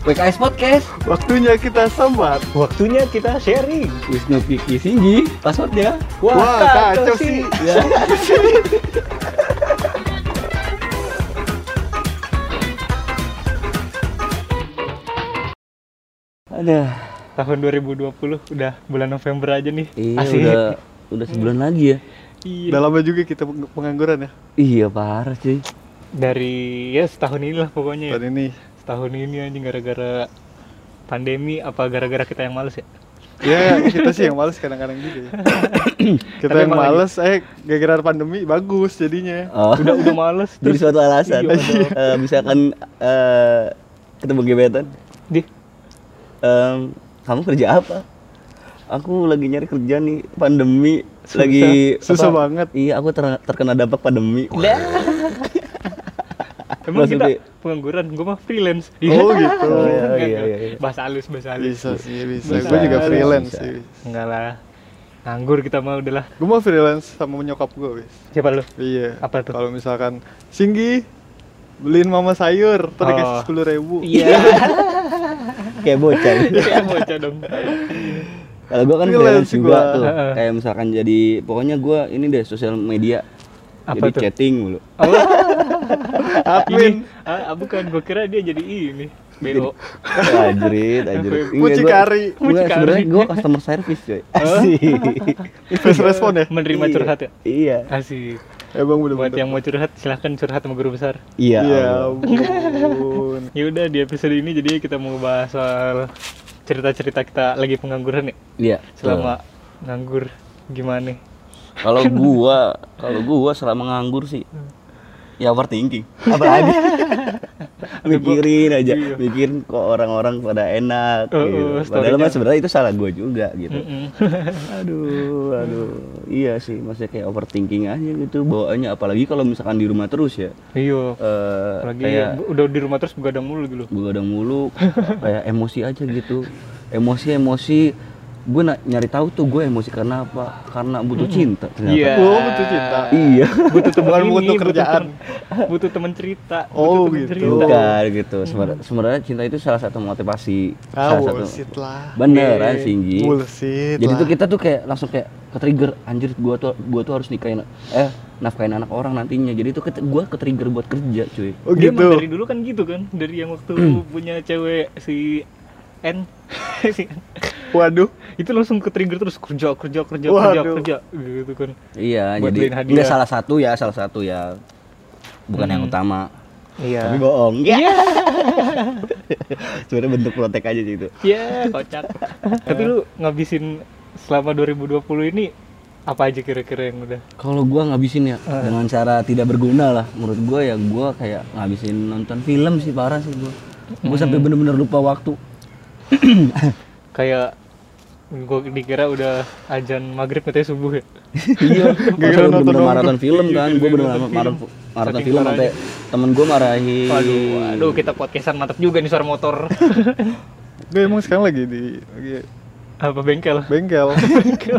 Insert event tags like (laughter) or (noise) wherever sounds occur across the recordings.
WKS Podcast. Waktunya kita sambat. Waktunya kita sharing. Wisnu Piki Singgi. Passwordnya. Wah, kacau sih. (laughs) Ya. Aduh. Tahun 2020 udah bulan November aja nih. Iya Asik. udah udah sebulan lagi ya. Iya. Udah lama juga kita peng- pengangguran ya. Iya parah cuy. Dari ya setahun inilah pokoknya. ya. Tahun ini. Setahun ini anjing gara-gara pandemi apa gara-gara kita yang males ya? Ya kita sih yang males kadang-kadang juga ya. (coughs) kita Tapi yang males, eh gara-gara pandemi bagus jadinya. Oh. Udah udah males Jadi terus suatu alasan. Iya. (laughs) Eh, misalkan eh, ketemu gebetan, di Em, kamu kerja apa? Aku lagi nyari kerja nih, pandemi Susah. lagi Susah apa? banget. Iya, aku ter- terkena dampak pandemi. Emang kita Maksudnya- pengangguran, gue mah freelance. Oh, gitu. (laughs) Oh, iya, iya, iya, iya. Bahasa halus, bahasa halus. Bisa sih, bisa. Bisa, Gue juga freelance bisa. sih. Enggak lah. Nganggur kita mah udahlah. Gue mau freelance sama nyokap gue, wis. Siapa lu? Iya. Apa tuh? Kalau misalkan Singgi beliin mama sayur, ntar Oh. dikasih sepuluh ribu. Iya. (laughs) Kayak bocah. Kayak bocah dong. Kalau gua kan Freelance freelance juga gua. tuh. Kayak misalkan jadi pokoknya gua ini deh sosial media. Apa jadi tuh? chatting mulu. Oh, (laughs) Admin. ini. Ah, bukan, gue kira dia jadi ini. BO. Anjrit. Enggak, gua- Mucikari. Enggak, Mucikari. sebenarnya gua customer service, coy. Asik. Fast respon ya? Menerima Iya. curhat ya? Iya. Asik. Emang Buat bener-bener. yang mau curhat, silahkan curhat sama guru besar. Iya. Iya Allah. ampun. (laughs) Ya udah di episode ini jadi kita mau bahas soal cerita-cerita kita lagi pengangguran ya. Iya. Selama nganggur gimana nih? Kalau gua, kalau gua selama nganggur sih ya overthinking. Apalagi (laughs) mikirin aja, Iya. mikirin kok orang-orang pada enak Oh, gitu. oh, Padahal mah sebenarnya itu salah gua juga gitu. Mm-mm. (laughs) Aduh, aduh. Iya sih, maksudnya kayak overthinking aja gitu bawaannya apalagi kalau misalkan di rumah terus ya. Iya. Eh Lagi kayak udah di rumah terus begadang mulu gitu. begadang mulu kayak emosi aja gitu. Emosi-emosi gue nyari tahu tuh gue emosi karena apa? Karena butuh cinta ternyata. Iya. Oh, butuh cinta. Iya. Butuh teman butuh kerjaan. temen- butuh teman cerita. Oh, butuh temen gitu. cerita. Bukan gitu. Sebenarnya sebenarnya cinta itu salah satu motivasi. Ah, salah satu. lah. Beneran Iya. Singgi. Bullshit Jadi lah. tuh kita tuh kayak langsung kayak ke trigger anjir gua tuh gua tuh harus nikahin eh nafkahin anak orang nantinya. Jadi tuh ke, gua ke trigger buat kerja, cuy. Oh Dia emang gitu. dari dulu kan gitu kan. Dari yang waktu punya cewek si N. (laughs) Waduh. itu langsung ke trigger terus kerja kerja kerja kerja Waduh. kerja gitu kan. Iya, Buat jadi enggak salah satu ya, salah satu ya. Bukan yang Hmm. utama. Iya. Tapi bohong. Iya. (laughs) Sebenarnya bentuk protek aja sih itu. Ya, kocak. Tapi lu ngabisin selama 2020 ini apa aja kira-kira yang udah? Kalau gua ngabisin ya Ah. dengan cara tidak berguna lah. Menurut gua ya gua kayak ngabisin nonton film sih parah sih gua. Gua Hmm. sampai bener-bener lupa waktu. (coughs) Kayak gue dikira udah ajan maghrib katanya subuh ya (laughs) iya, nonton bener-bener dongeng. maraton film Iya, kan. Gua bener maraton film. maraton film sampai temen gua marahin. waduh waduh kita podcastan mantap juga nih suara motor (laughs) Gue emang sekarang lagi di lagi apa bengkel bengkel. (laughs) bengkel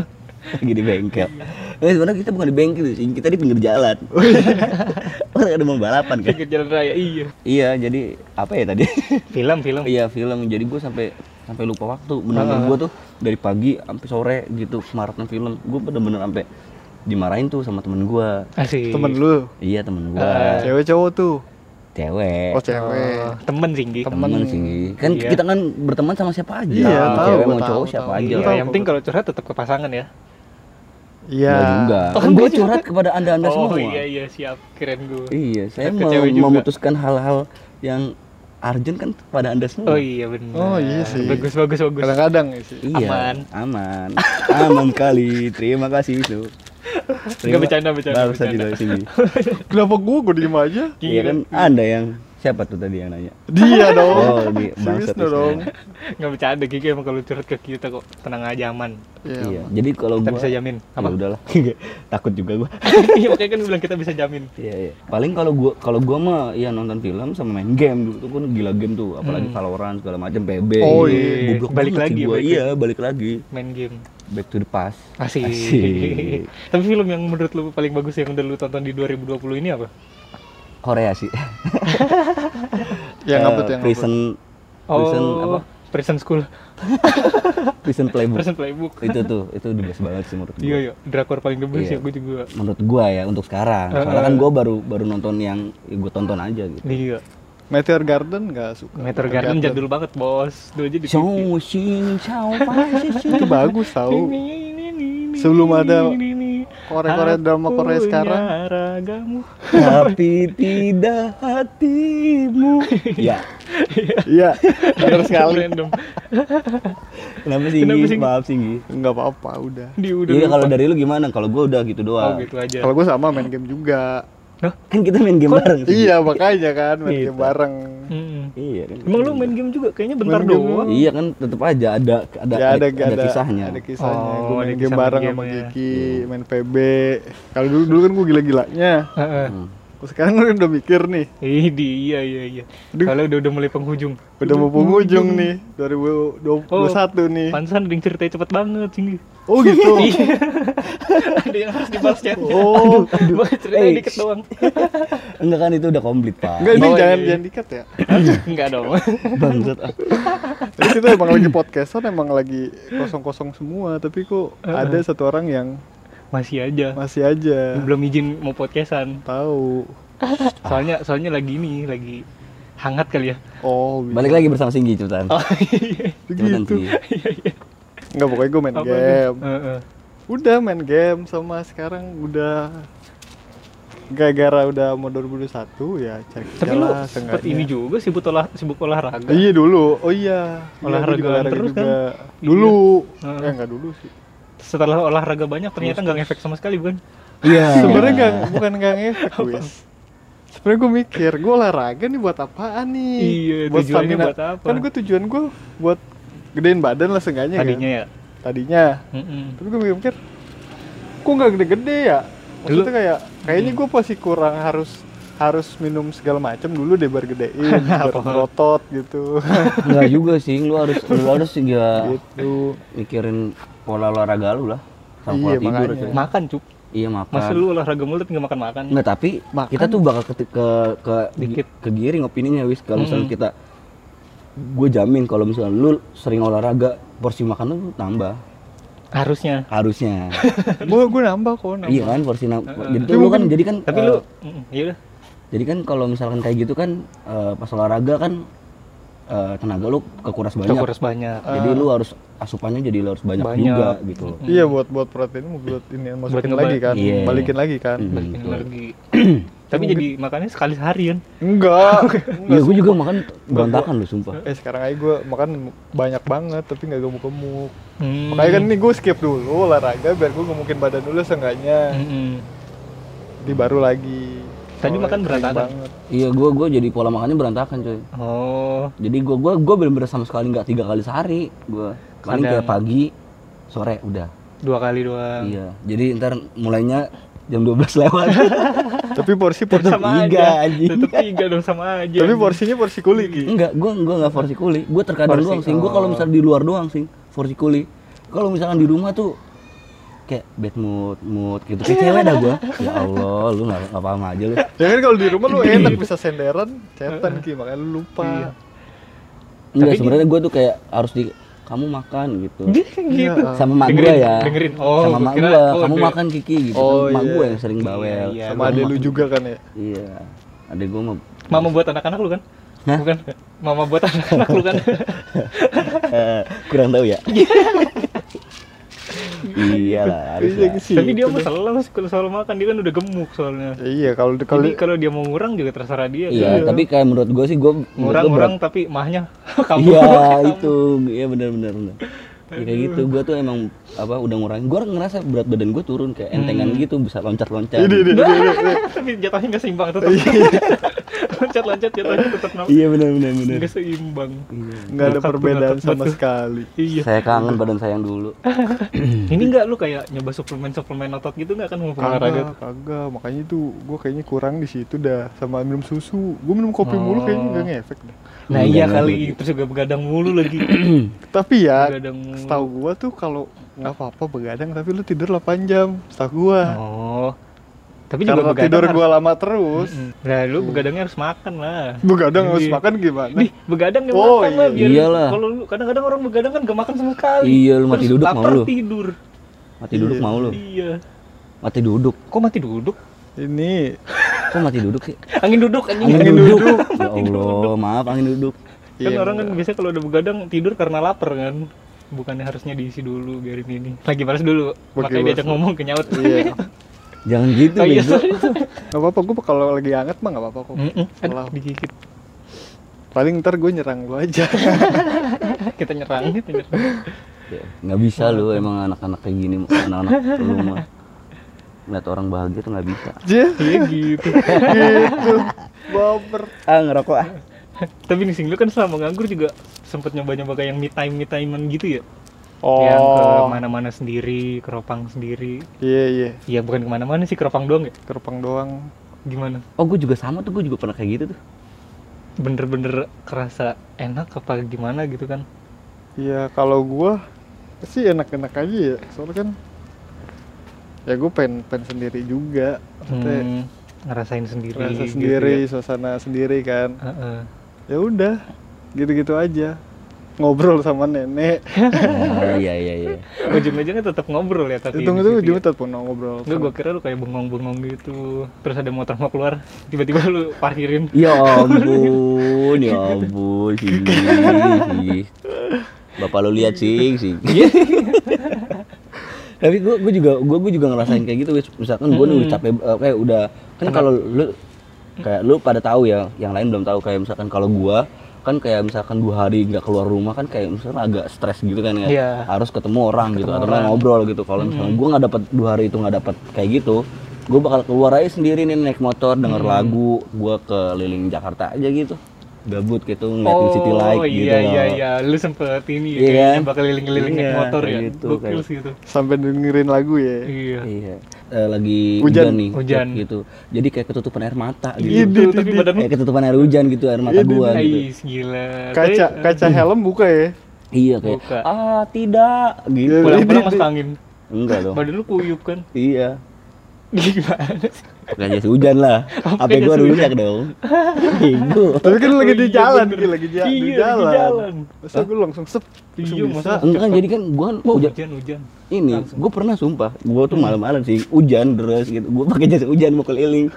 lagi di bengkel. Eh sebenarnya kita bukan di bengkel sih, kita di pinggir jalan. Orang ada mau balapan kan? pinggir jalan raya iya Iya, jadi apa ya tadi? film film iya film. Jadi gue sampai sampai lupa waktu. Bener-bener Ah. gue tuh dari pagi sampai sore gitu maraton film. Gue bener-bener sampai dimarahin tuh sama temen gue. Temen lu. Iya temen gue. Ah. Cewek cowok tuh. Cewek. Oh, cewek. Oh, temen tinggi Temen. Temen sih. Kan Iya. kita kan berteman sama siapa aja. Iya, Mau tahu, cewek gua mau tahu, cowok tahu. siapa aja. iya, tahu, yang penting gua. kalau curhat tetap ke pasangan ya Iya. Nggak juga. Oh, kan gue nggak curhat kepada anda-anda oh semua. iya iya siap keren gue Iya, saya Ke mau memutuskan hal-hal yang urgent kan pada anda semua. oh iya benar Oh, iya sih. bagus bagus bagus Kadang-kadang ya sih. Iya, Aman. aman, aman kali. Terima kasih itu. Nggak bercanda, bercanda, Barusan bercanda. di sini. (laughs) Kenapa gua gua diem aja? Iya kan, anda yang siapa tuh tadi yang nanya? Dia dong. Oh, di Wisnu dong. nggak bercanda Gigi emang kalau curhat ke kita kok tenang aja aman Iya. Iya, jadi kalau kita gua bisa jamin Ya apa udahlah. (laughs) Takut juga gua. (laughs) iya makanya kan bilang kita bisa jamin Iya, iya. Paling kalau gua kalau gua mah ya nonton film sama main game dulu tuh kan gila game tuh, apalagi Valorant segala macam PB. Oh, iya. Goblok Balik banget lagi, gua. balik Iya, balik lagi. main game Back to the past. asik. Asik. (laughs) tapi film yang menurut lu paling bagus yang udah lu tonton di 2020 ini apa Korea sih. (laughs) Yang Eh, ngabut yang ngabut. Prison Prison apa? Prison School, (laughs) Prison Playbook. Prison Playbook. itu tuh, itu the best banget sih menurut gua. Iya, iya, drakor paling the best Iya. ya gue juga. Menurut gua ya untuk sekarang. Soalnya kan gua baru baru nonton yang ya gua tonton aja gitu. Iya. Meteor Garden nggak suka. Meteor Garden jadul banget, Bos. Dulu aja di. (laughs) Itu bagus tahu. Sebelum ada Korea-Korea drama Korea sekarang. ragamu. Tapi tidak hatimu. (laughs) ya, Iya, benar sekali. Random. kenapa sih? Kenapa sih? Maaf sih. Enggak apa-apa, udah. Di udah Iya kalau dari lu gimana? Kalau gua udah gitu Oh, doang. gitu aja. Kalau gue sama main game juga. Kan kita main game bareng sih. Iya, makanya kan main Gitu. game bareng. Mm-mm. Iya kan. Emang lu main game juga kayaknya bentar Main doang. Iya kan tetap aja ada ada ya ada, ada, kisahnya. Ada kisahnya. Oh, gue ada main kisah game bareng sama game-nya. Kiki, main PB. Kalau dulu dulu kan gue gila-gilanya. Heeh. Hmm. Sekarang gue udah mikir nih, Ih, iya iya iya. Kalau udah udah mulai penghujung. udah mau penghujung nih 2021 nih. Pantesan ada yang ceritanya cepet banget sih. Oh gitu. Iya. (laughs) ada yang harus dibalas chatnya. Oh, Gua ceritanya Eh, dikit doang. (laughs) Enggak kan itu udah komplit, Pak. enggak ini Oh, jangan iya. jangan dikat ya. (laughs) Enggak dong. Bangsat. Jadi kita emang lagi podcastan emang lagi kosong-kosong semua, tapi kok ada satu orang yang Masih aja. masih aja Belum izin mau podcastan. tahu. Soalnya soalnya lagi ini lagi hangat kali ya. Oh, bisa. Balik lagi bersama Singgi cepetan. Oh iya. Cepetan gitu. Singgi. Enggak pokoknya gue main Apa game. Heeh. Udah main game sama sekarang udah gara-gara udah mau 2021 ya cari Tapi lu sempet ini juga sibuk olah sibuk olahraga. Iya dulu. Oh iya. Iya, Olahraga olahraga terus juga. kan? Dulu. Heeh. Ya enggak dulu sih. Setelah olahraga banyak ternyata nggak ngefek sama sekali bukan? Iya. (laughs) Sebenarnya enggak bukan enggak ngefek, (laughs) wis. Sebenarnya gue mikir, gue olahraga nih buat apaan nih? Iya, tujuannya buat apa? Kan gue tujuan gue buat gedein badan lah seenggaknya Tadinya kan. ya. Tadinya. Mm-mm. Tapi gue mikir, kok nggak gede-gede ya? Maksudnya Lu- kayak, kayaknya gue pasti kurang harus harus minum segala macam dulu deh biar gedein, (laughs) berotot gitu. (laughs) Enggak juga sih, lu harus lu harus juga gitu. mikirin pola olahraga lu lah. Sama pola Iya, tidur makanya. Makan cuk. Iya makan. Masa lu olahraga mulut nggak makan makan? Enggak, tapi Makan. kita tuh bakal ke ke ke Dikit. kegiring opininya wis kalau misalnya kita gue jamin kalau misalnya lu sering olahraga porsi makan lu tambah Harusnya. harusnya (laughs) Gue gue nambah kok nambah. iya kan porsi nam- Heeh. jadi lu kan jadi kan Tapi eh, lu, mm, ya udah. jadi kan kalau misalkan kayak gitu kan eh, pas olahraga kan eh, tenaga lu kekuras banyak Kekuras banyak. jadi lu harus asupannya jadi lu harus banyak, Banyak. juga gitu Mm. Iya buat buat protein mau buat ini masukin ngebal- lagi kan, Iya. balikin lagi kan. Mm. Balikin lagi. (clears throat) Tapi jadi makannya sekali sehari kan? (laughs) Enggak. iya gue juga makan berantakan lu sumpah Eh sekarang aja gue makan banyak banget tapi nggak gemuk-gemuk. Hmm. Makanya kan nih gue skip dulu olahraga biar gue gemukin badan dulu seenggaknya. Mm-mm. Di baru lagi. Tadi makan berantakan? banget. iya gue gue jadi pola makannya berantakan coy Oh, jadi gue gue gue bener-bener sama sekali nggak tiga kali sehari gue paling kayak pagi sore udah dua kali doang. iya jadi ntar mulainya jam 12 lewat (laughs) Tapi porsi porsi Sama Tiga, aja. anjing. Tetep tiga dong sama aja. tapi porsinya porsi kuli Ki. enggak gue gue nggak porsi kuli gue terkadang Porsi, doang sih kalau oh. misalnya di luar doang sih porsi kuli kalau misalkan di rumah tuh kayak bad mood mood gitu kayak cewek dah gue ya Allah lu nggak nggak paham aja lu Ya kan kalau di rumah lu (clears throat) enak bisa senderan, cetan Ki, makanya lu lupa. Iya. enggak Tapi sebenarnya gue tuh kayak harus di kamu makan gitu gitu. Iya. sama mak gue ya dengerin. Oh, sama mak gue kode. kamu makan kiki gitu Oh, mak iya. gue yang sering bawel Iya, Sama adek lu juga kan ya. iya adek gue mah Mama buat anak-anak lu kan? Hah? Bukan. Mama buat anak-anak lu kan? (laughs) Eh, kurang tahu ya (laughs) iya lah harus lah. sih. Tapi dia mah selalu kalau soal makan dia kan udah gemuk soalnya. Iya, kalau kalau Jadi kalau dia mau ngurang juga terserah dia. iya kan? tapi kayak menurut gue sih gue ngurang-ngurang tapi mahnya (laughs) kamu. iya itu iya benar benar benar Ya, kayak gitu gue tuh emang apa udah ngurangin gue ngerasa berat badan gue turun kayak entengan Hmm. gitu bisa loncat loncat (laughs) tapi jatuhnya nggak seimbang tetap. (laughs) Loncat-loncat jatuhnya tetap nama. iya benar benar benar Nggak seimbang. Iya. Nggak ada perbedaan sama sekali. Iya. saya kangen badan sayang dulu (clears throat) Ini enggak lu kayak nyoba suplemen-suplemen otot gitu enggak kan mau olahraga? Kagak. Makanya itu gue kayaknya kurang di situ dah sama minum susu. Gue minum kopi mulu kayaknya nggak ngefek dah. Nah iya kali terus juga begadang mulu lagi. (clears throat) Tapi ya, begadang mulu. setahu gua tuh kalau nggak apa-apa begadang tapi lu tidur 8 jam. Setahu gua. Oh. Tapi juga begadang tidur harus- gua lama terus. Mm-mm. Nah, lu begadangnya harus makan lah. Begadang harus Iya. makan gimana? Nih, begadang ya Oh, makan lah iya. biar Iyalah. kalau lu kadang-kadang orang begadang kan gak makan sama sekali. Iya, lu mati Terus duduk mau lu. tidur. Mati duduk Iya. mau lu. Iya. Mati duduk. Kok mati duduk? Ini Kok mati duduk sih? Angin duduk anjing. Angin duduk. Ya duduk. Allah, maaf angin duduk. Kan Iya, orang kan enggak. biasa kalau udah begadang tidur karena lapar kan. Bukannya harusnya diisi dulu biarin ini. Lagi balas dulu. Lagi Makanya diajak ngomong ke nyaut. Iya. (laughs) Jangan gitu, Oh iya. Gak apa-apa, gue kalau lagi hangat mah gak apa-apa kok. Mm-mm. Aduh, Salah. digigit. Paling ntar gue nyerang lu aja. (laughs) Kita nyerang, kita nyerang. Ya, nggak bisa lu emang anak-anak kayak gini anak-anak lu mah ngeliat orang bahagia tuh nggak bisa. Iya gitu. gitu. Baper. ah ngerokok ah Tapi nih Sing, lu kan selama nganggur juga sempet nyoba-nyoba kayak yang me time me timean gitu ya? Oh. Yang ke mana-mana sendiri, ke Ropang sendiri. Iya, iya. Iya bukan ke mana-mana sih, ke Ropang doang ya? Kerpang doang. Gimana? oh gue juga sama tuh gue juga pernah kayak gitu tuh Bener-bener kerasa enak apa gimana gitu kan? Iya, kalau gua sih enak-enak aja ya. Soalnya kan ya gue pengen pengen sendiri juga. Maksudnya Hmm, ngerasain sendiri. rasa gitu sendiri, ya. suasana sendiri kan. Heeh. Ya udah, gitu-gitu aja. Ngobrol sama nenek. oh, iya iya iya Ujung-ujungnya tetap ngobrol ya tapi. Itu situ ujungnya ya. tetap ngobrol. Enggak, gua kira lu kayak bengong-bengong gitu. Terus ada motor mau keluar, tiba-tiba lu parkirin. ya (laughs) ampun ya ampun sih bapak lu lihat sih sih tapi gue gue juga gue gue juga ngerasain kayak gitu misalkan gue udah capek kayak udah kan kalau lu kayak lu pada tahu ya yang lain belum tahu kayak misalkan kalau gua kan kayak misalkan dua hari nggak keluar rumah kan kayak misalkan agak stres gitu kan ya. Iya. harus ketemu orang gitu Ketemu atau orang. ngobrol gitu. Kalau misalkan gua nggak dapat dua hari itu nggak dapat kayak gitu gue bakal keluar aja sendiri nih naik motor denger lagu gua keliling Jakarta aja gitu gabut gitu ngeliatin city light oh, gitu iya loh. iya iya, lu sempet ini Iya kayaknya kan? bakal keliling-keliling naik Iya, motor ya. kayak gitu, Gokil kayak- sih itu. Sampai dengerin lagu ya. Iya. Iya, Eh, lagi Hujan. hujan, nih, Hujan. gitu. Jadi kayak ketutupan air mata gitu. Gitu, tapi badan Kayak ketutupan air hujan gitu air mata Iya, gua gitu. Gila. Kaca kaca helm buka ya. Iya kayak Buka. ah tidak gitu. Iya, Pulang-pulang Ini- masuk angin. Enggak dong. Badan lu kuyup kan. Iya. (laughs) Gimana sih? Pakai jas hujan lah. HP gua rusak dong. (laughs) Ibu. Tapi kan lagi di iya, jalan. Ki, lagi di Iya, lagi jalan. jalan. Masa gue langsung sep, Iya, masa- Enggak kan jadi kan gua kan Oh, hujan hujan hujan. ini gua pernah sumpah gua tuh malam-malam sih hujan terus gitu gua pakai jas hujan mau keliling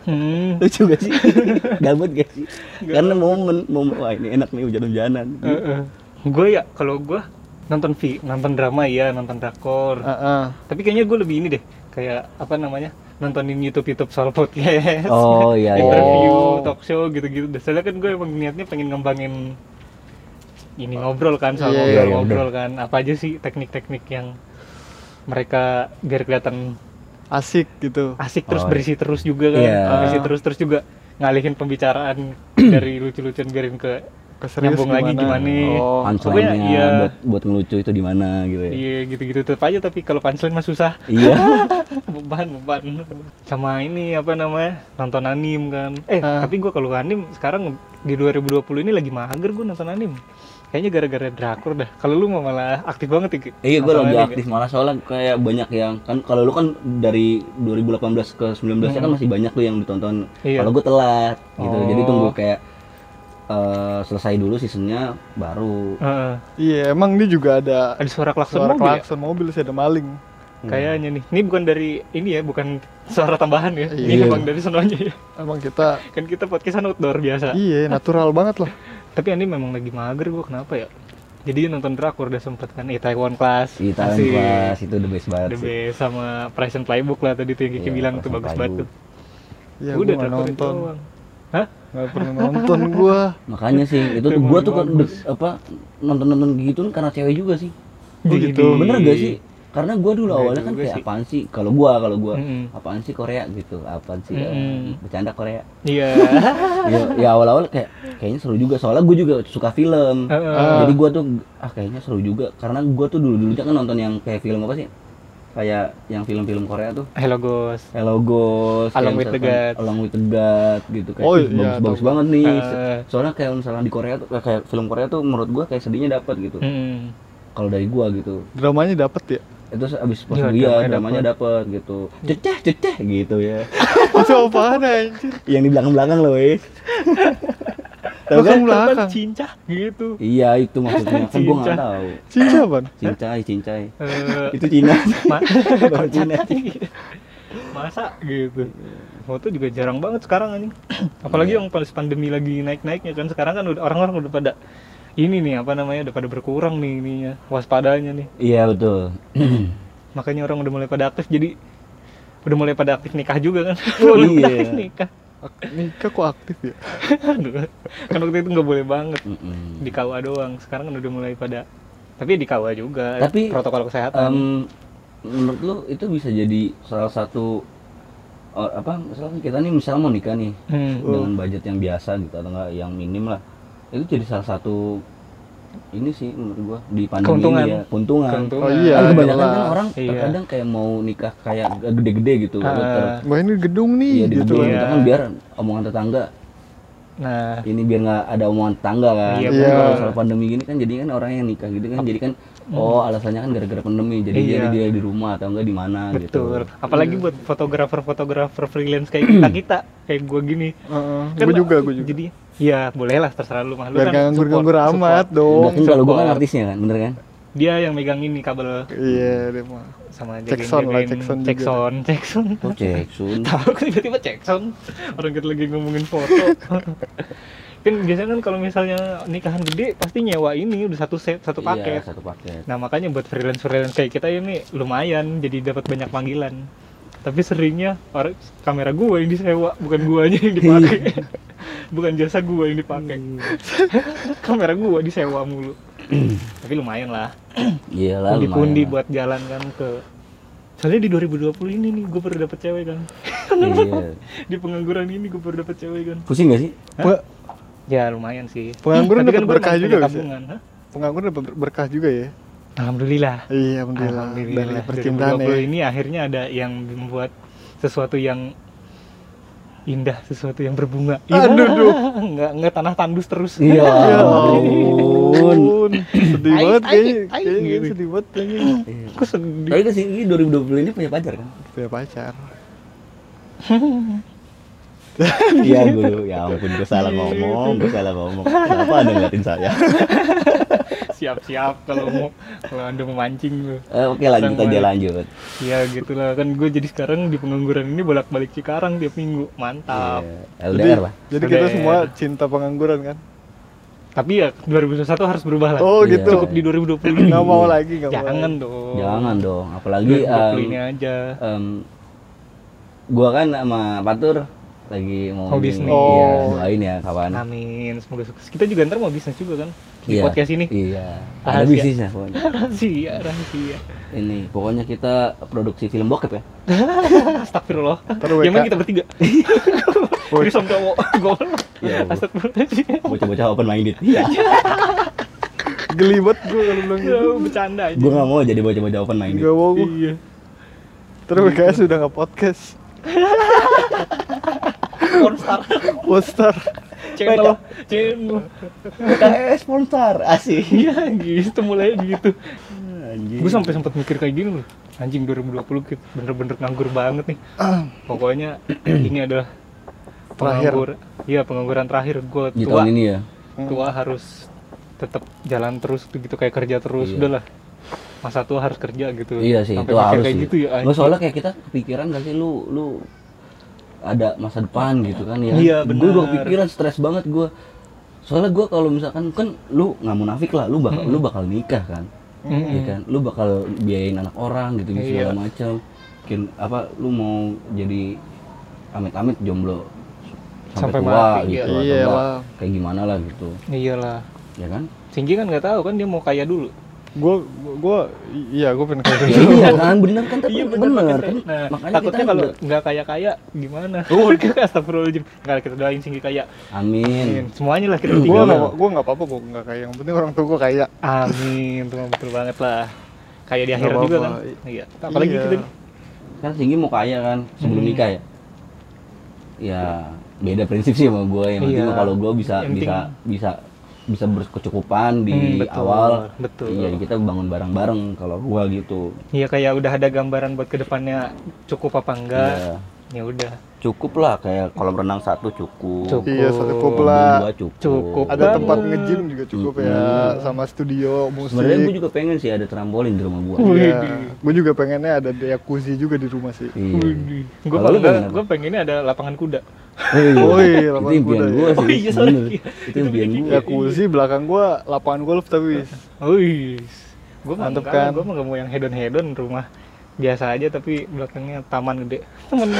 Hmm. lucu gak sih (laughs) gabut gak sih karena momen momen wah ini enak nih hujan-hujanan Gue ya kalau gue nonton vi nonton drama ya nonton drakor. Heeh. Tapi kayaknya gue lebih ini deh kayak apa namanya nontonin YouTube YouTube soal podcast. oh iya iya interview, Oh. talk show gitu-gitu. Dan Soalnya kan gue emang niatnya pengen ngembangin ini ngobrol kan soal Iya, ngobrol iya, ngobrol kan. Apa aja sih teknik-teknik yang mereka biar kelihatan Asik gitu. asik terus Oh, berisi terus juga kan. Iya. Berisi terus terus juga ngalihin pembicaraan (clears throat) dari lucu-lucuan biarin ke Keserius nyambung lagi gimana. Oh. Punchline-nya iya. buat buat ngelucu itu di mana gitu ya Iya gitu-gitu tetap aja tapi kalau punchline mah susah. iya (laughs) beban beban sama ini apa namanya nonton anim kan eh Ah. tapi gua kalau anim sekarang di 2020 ini lagi mager gua nonton anim kayaknya gara-gara drakor dah kalau lu mah malah aktif banget ya Ki? Iya, gue lagi aktif malah soalnya kayak banyak yang kan kalau lu kan dari 2018 ke 19 ya kan masih banyak tuh yang ditonton. Iya. Kalau gue telat gitu. Jadi Oh. tunggu kayak eh, selesai dulu seasonnya baru. ya? Heeh. Iya, emang ini juga ada ada suara klakson suara mobil ya? klakson mobil sih ada maling. kayaknya nih ini bukan dari ini ya bukan suara tambahan ya ini Iya. emang dari sononya ya Emang kita kan kita podcastan outdoor biasa iya natural banget lah. (laughs) tapi ini memang lagi mager gua kenapa ya jadi nonton drakor udah sempet kan eh Taiwan Class Di tahun Asik. kelas itu the best banget The sih. best sama Price and Playbook lah tadi tuh yang Kiki Iya, bilang tuh and bagus banget tuh. Iya, Udah gua itu nonton. doang. Hah? Nggak pernah nonton (laughs) gua. Makanya sih itu tuh gue tuh kan bagus. apa nonton-nonton gitu kan karena cewek juga sih. Oh, gitu. Bener gak sih? Karena gue dulu Enggak awalnya kan kayak sih. apaan sih? Kalau gua kalau gua Mm-mm. apaan sih Korea gitu? Apaan sih? Mm-mm. bercanda Korea. Iya. (laughs) ya, ya awal-awal kayak kayaknya seru juga soalnya gue juga suka film Heeh. jadi gue tuh ah kayaknya seru juga karena gue tuh dulu dulunya kan nonton yang kayak film apa sih kayak yang film-film Korea tuh Hello Ghost. Hello Ghost Along with the Gods. Along with the God gitu kayak Oh, ih, iya, bagus bagus banget nih Eh. soalnya kayak misalnya di Korea tuh kayak film Korea tuh menurut gue kayak sedihnya dapat gitu Mm. kalau dari gue gitu Dramanya dapet ya. itu abis pas Iya, dia dramanya dramanya dapet gitu ceceh ceceh gitu ya (laughs) Itu apaan anjir? yang di belakang belakang loh wes (laughs) tahu kan Belakang. Kan cincah. Gitu. Iya itu maksudnya. Kan gua nggak Cincai. tahu. Cina ban. cincai cincai. Eh, itu Cina. (laughs) Baru Cina. masa? Gitu. Foto juga jarang banget sekarang anjing. Apalagi Iya. yang pas pandemi lagi naik-naiknya kan. Sekarang kan udah orang-orang udah pada ini nih apa namanya udah pada berkurang nih ininya waspadanya nih. Iya betul. Makanya orang udah mulai pada aktif jadi udah mulai pada aktif nikah juga kan. Oh, iya. aktif nikah Nikah kok aktif ya? (laughs) Kan waktu itu nggak boleh banget Mm-mm. di KUA doang sekarang kan udah mulai pada tapi di KUA juga Tapi, protokol kesehatan Em, menurut lu itu bisa jadi salah satu oh, apa misalkan kita nih misal mau nikah nih Hmm. dengan budget yang biasa gitu atau enggak yang minim lah itu jadi salah satu ini sih menurut gua di pandemi Keuntungan. ini ya keuntungan, Keuntungan. Oh iya, kan kebanyakan jelas. kan orang Iya. terkadang kayak mau nikah kayak gede-gede gitu Ah. Wah ini gedung nih iya di gitu gedung kan. gitu Iya. kan biar omongan tetangga nah ini biar nggak ada omongan tetangga kan Iya, Kan bener. kalau soal pandemi gini kan jadi kan orang yang nikah gitu kan jadi kan oh alasannya kan gara-gara pandemi jadi Iya. jadi dia di rumah atau enggak di mana gitu. Betul. Apalagi buat fotografer-fotografer freelance kayak kita kita kayak gue gini. Heeh, Kan gue juga, gue juga. jadi ya boleh lah terserah lu mah lu Biar kan nganggur-nganggur amat dong. Kan kalau gue kan artisnya kan bener kan? Dia yang megang ini kabel. Iya, dia mah. sama Cek sound lah, juga. sound cek sound oh sun (laughs) tahu kan tiba-tiba sound orang kita lagi ngomongin foto (laughs) kan biasanya kan kalau misalnya nikahan gede pasti nyewa ini udah satu set satu paket iya, satu paket Nah makanya buat freelance freelance kayak kita ini lumayan jadi dapat banyak panggilan. Tapi seringnya orang kamera gua yang disewa bukan guanya yang dipakai. (laughs) bukan jasa gua yang dipakai. (laughs) kamera gua disewa mulu. (clears throat) Tapi lumayan lah. iya lah Pundi-pundi buat jalan kan ke Soalnya di 2020 ini nih gue baru dapet cewek kan. iya (laughs) Di pengangguran ini gue baru dapet cewek kan. pusing gak sih Pe- Ya lumayan sih. Pengangguran dapat gua berkah juga, ya? tabungan. Pengangguran dapat berkah juga ya. Alhamdulillah. Iya, alhamdulillah. Dari percintaan 2020 ya. ini akhirnya ada yang membuat sesuatu yang indah, sesuatu yang berbunga. Aduh, duh. Enggak enggak tanah tandus terus. iya (laughs) Ya ampun ampun. Sedih banget kayaknya. Kayaknya gitu. sedih banget kayaknya. Kok sedih? tapi ke sini ini 2020 ini punya pacar kan Punya pacar. (laughs) (laughs) iya gue ya ampun gue salah ngomong gue salah ngomong kenapa anda ngeliatin saya (laughs) Siap-siap kalau mau kalau Anda memancing lu. Eh, oke lanjut Sang aja lanjut Ya gitulah kan gue jadi sekarang di pengangguran ini bolak-balik Cikarang tiap minggu. Mantap. Iya, LDR lah Jadi kita LDR. semua cinta pengangguran kan? Tapi ya 2021 harus berubah lah. Oh Iya. gitu. Cukup di 2020 ini. Nggak mau lagi, nggak mau Jangan dong. jangan dong apalagi 2020 em, ini aja. em, gua kan sama Patur lagi mau Mau bisnis. iya, Oh. doain ya kawan Amin, semoga sukses. Kita juga ntar mau bisnis juga kan di Iya, podcast ini. iya ada Rahasia. bisnisnya pokoknya (laughs) rahasia, rahasia. ini pokoknya kita produksi film bokep ya (laughs) Astagfirullah. WK. mana kita bertiga? (laughs) Ini sama cowok. Goblok. Ya Allah. Astagfirullahaladzim. bocah-bocah open minded iya Geli banget gue kalau bilang gitu. Ya, bercanda aja. gua nggak mau jadi bocah-bocah open minded Gak mau gue. Iya. Terus WKS udah nggak podcast. Pornstar. Postar. Channel. Channel. KS sponsor asik (laughs) Iya gitu mulai gitu. Anjing. Gue sampai sempat mikir kayak gini loh. Anjing 2020 kita bener-bener nganggur banget nih. (clears throat) Pokoknya ini adalah Terakhir. penganggur. Iya pengangguran terakhir gue di tua. tahun ini ya tua harus tetap jalan terus tuh gitu kayak kerja terus Iya. udahlah masa tua harus kerja gitu iya sih Sampai itu harus kayak sih gitu ya anjing. soalnya kayak kita kepikiran gak sih lu lu ada masa depan gitu kan ya Iya, gue udah benar. kepikiran stres banget gue soalnya gue kalau misalkan kan lu nggak munafik lah lu bakal lu bakal nikah kan? Mm-mm. ya kan? Lu bakal biayain anak orang gitu gitu segala macam. Mungkin apa lu mau jadi amit-amit jomblo sampai, Sampai tua mati, gitu iya. atau Iya kayak gimana lah gitu. Iyalah. Ya kan? Singgi kan nggak tahu kan dia mau kaya dulu Gue, gue, iya gue pengen kayak Ya, gitu. iya kan bener kan tapi bener, makanya- kan. Nah, makanya takutnya kalau nggak kaya kaya gimana oh (laughs) astagfirullahaladzim. Nggak kita doain Singgi kaya. Amin. Semuanya lah kita Gue nggak, gue nggak apa-apa gue nggak kayak. Yang penting orang tua gue kayak. amin. Tuh betul banget lah. Kayak di akhirat juga kan? Iya. Apalagi Iya. kita kan Singgi mau kaya kan sebelum Hmm. nikah ya? Ya beda prinsip sih sama gue yang penting Iya. kalau gue bisa Yang bisa penting- bisa bisa berkecukupan di Hmm, betul, awal betul. iya kita bangun bareng-bareng kalau gua gitu Iya kayak udah ada gambaran buat ke depannya cukup apa enggak. Iya. Ya udah. cukup lah kayak kolam renang satu cukup, Cukup. Iya, cukup Mobil lah. dua cukup, Cukup. Ada Banget. tempat nge-gym juga cukup ya, sama studio musik. sebenarnya gua juga pengen sih ada trampolin di rumah gua Iya. Gue juga pengennya ada jacuzzi juga di rumah sih. iya Gue lu pengen gue pengennya ada lapangan kuda. Oh iya, itu lapangan impian kuda ya. gua sih Oh iya, sorry. bener. itu impian gua Jacuzzi belakang gua lapangan golf tapi Wih. Gue Mantep kan? kan. Gue mah gak mau yang hedon hedon rumah biasa aja tapi belakangnya taman gede. Taman (laughs)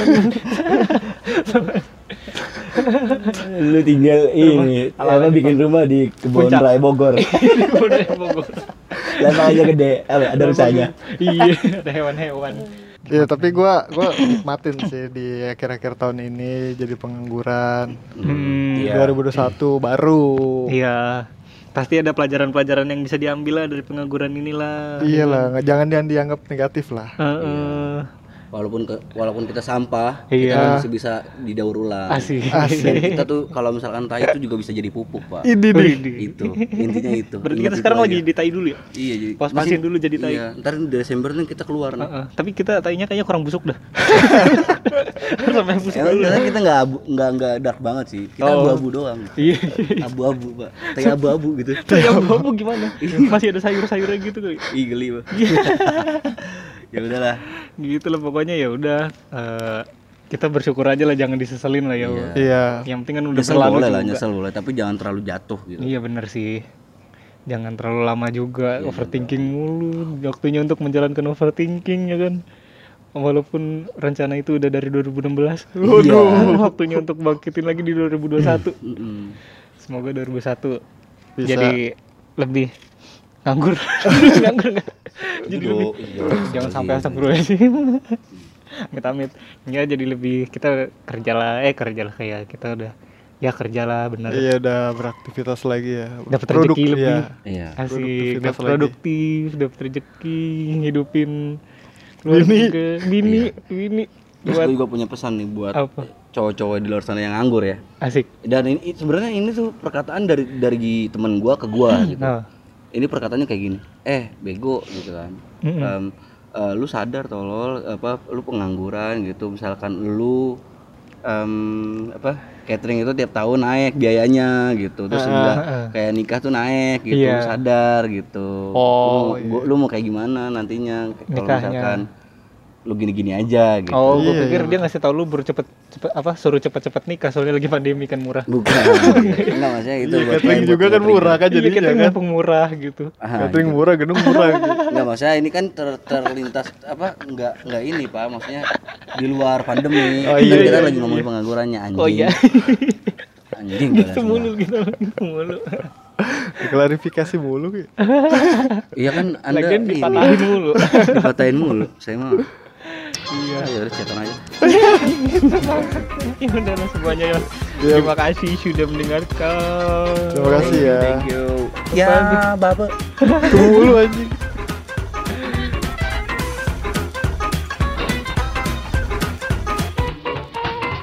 lu tinggal ini apa bikin rumah (laughs) di kebun raya Bogor gede. Bogor. lapangannya gede apa ada usahanya iya, ada hewan-hewan. Iya tapi gua gua nikmatin sih di akhir-akhir tahun ini jadi pengangguran. Hmm, iya. 2021 baru. Iya. Pasti ada pelajaran-pelajaran yang bisa diambil lah dari pengangguran inilah. Iyalah, nggak- jangan dianggap negatif lah. Heeh. Walaupun ke- walaupun kita sampah Iya. kita masih bisa didaur ulang Asik. dan kita tuh kalau misalkan tai itu juga bisa jadi pupuk pak Ini. Widih. itu intinya itu Berarti Ingat kita itu sekarang aja. lagi di tai dulu ya? iya jadi Pas-pasin masih- dulu jadi tai. iya ntar di Desember nih kita keluar nih Heeh. Tapi kita tainya kayaknya kurang busuk dah. (laughs) Sampai busuk Emang dulu. kita nggak abu, nggak nggak dark banget sih. Kita Oh. abu-abu doang. Iya. Abu-abu, Pak. Kayak abu-abu gitu. Tai abu-abu gimana? (laughs) Masih ada sayur-sayurnya gitu kali. Ih, geli, Pak. (laughs) ya udahlah. Gitu lah pokoknya ya udah eh, kita bersyukur aja lah jangan diseselin lah ya. Iya. Iya. Yang penting kan udah Nyesel berlalu boleh lah, nyesel boleh, tapi jangan terlalu jatuh gitu. Iya bener sih. Jangan terlalu lama juga overthinking mulu. Waktunya untuk menjalankan overthinking ya kan. Walaupun rencana itu udah dari 2016. Waduh, waktunya untuk bangkitin lagi di 2021. Mm-mm. Semoga 2001 Bisa. jadi lebih nganggur. (laughs) nganggur nggak? Jadi lebih iya. jangan sampai astagfirullahaladzim. (laughs) Amit-amit. Ya jadi lebih kita kerja lah, eh kerja lah kayak kita udah ya kerja lah bener. Iya udah beraktivitas lagi ya. Dapat rezeki lebih. iya. Iya. Asik, dapat produktif, dapat rezeki, hidupin keluarga, bini, bini, Terus buat gue juga punya pesan nih buat apa? cowok-cowok di luar sana yang nganggur ya. Asik. Dan ini sebenarnya ini tuh perkataan dari dari teman gua ke gua gitu. Nah, Ini perkataannya kayak gini. Eh, bego gitu kan. Mm-mm. Em, eh, lu sadar tolol apa lu pengangguran gitu misalkan lu em, apa catering itu tiap tahun naik biayanya gitu terus Ah, juga ah. kayak nikah tuh naik gitu Iya. sadar gitu Oh, lu, gua- lu mau kayak gimana nantinya kalau misalkan lu gini-gini aja gitu oh, gue Iya, pikir iya. dia ngasih tau lu baru cepet, cepet apa suruh cepet-cepet nikah soalnya lagi pandemi kan murah. bukan (laughs) enggak maksudnya itu Iya, buat catering juga kan catering. murah kan Jadi jadinya kita kan. murah gitu. Ah, Catering gitu. murah, gedung murah. gitu. (laughs) Enggak maksudnya ini kan ter- terlintas apa enggak enggak ini Pak maksudnya di luar pandemi. Oh, Kan iya, kita iya, lagi ngomongin penganggurannya anjing. Oh iya, (laughs) Anjing gitu mulu gitu, gitu mulu. Klarifikasi mulu gitu. Iya kan Anda Lagian ini, dipatahin mulu. dipatahin mulu. Saya mah Iya. ya udah cetan aja. ya (laughs) udah lah semuanya ya. Iya. Terima kasih sudah mendengarkan. Terima kasih ya. Thank you. Ya, Bapak. Tunggu mulu anjing.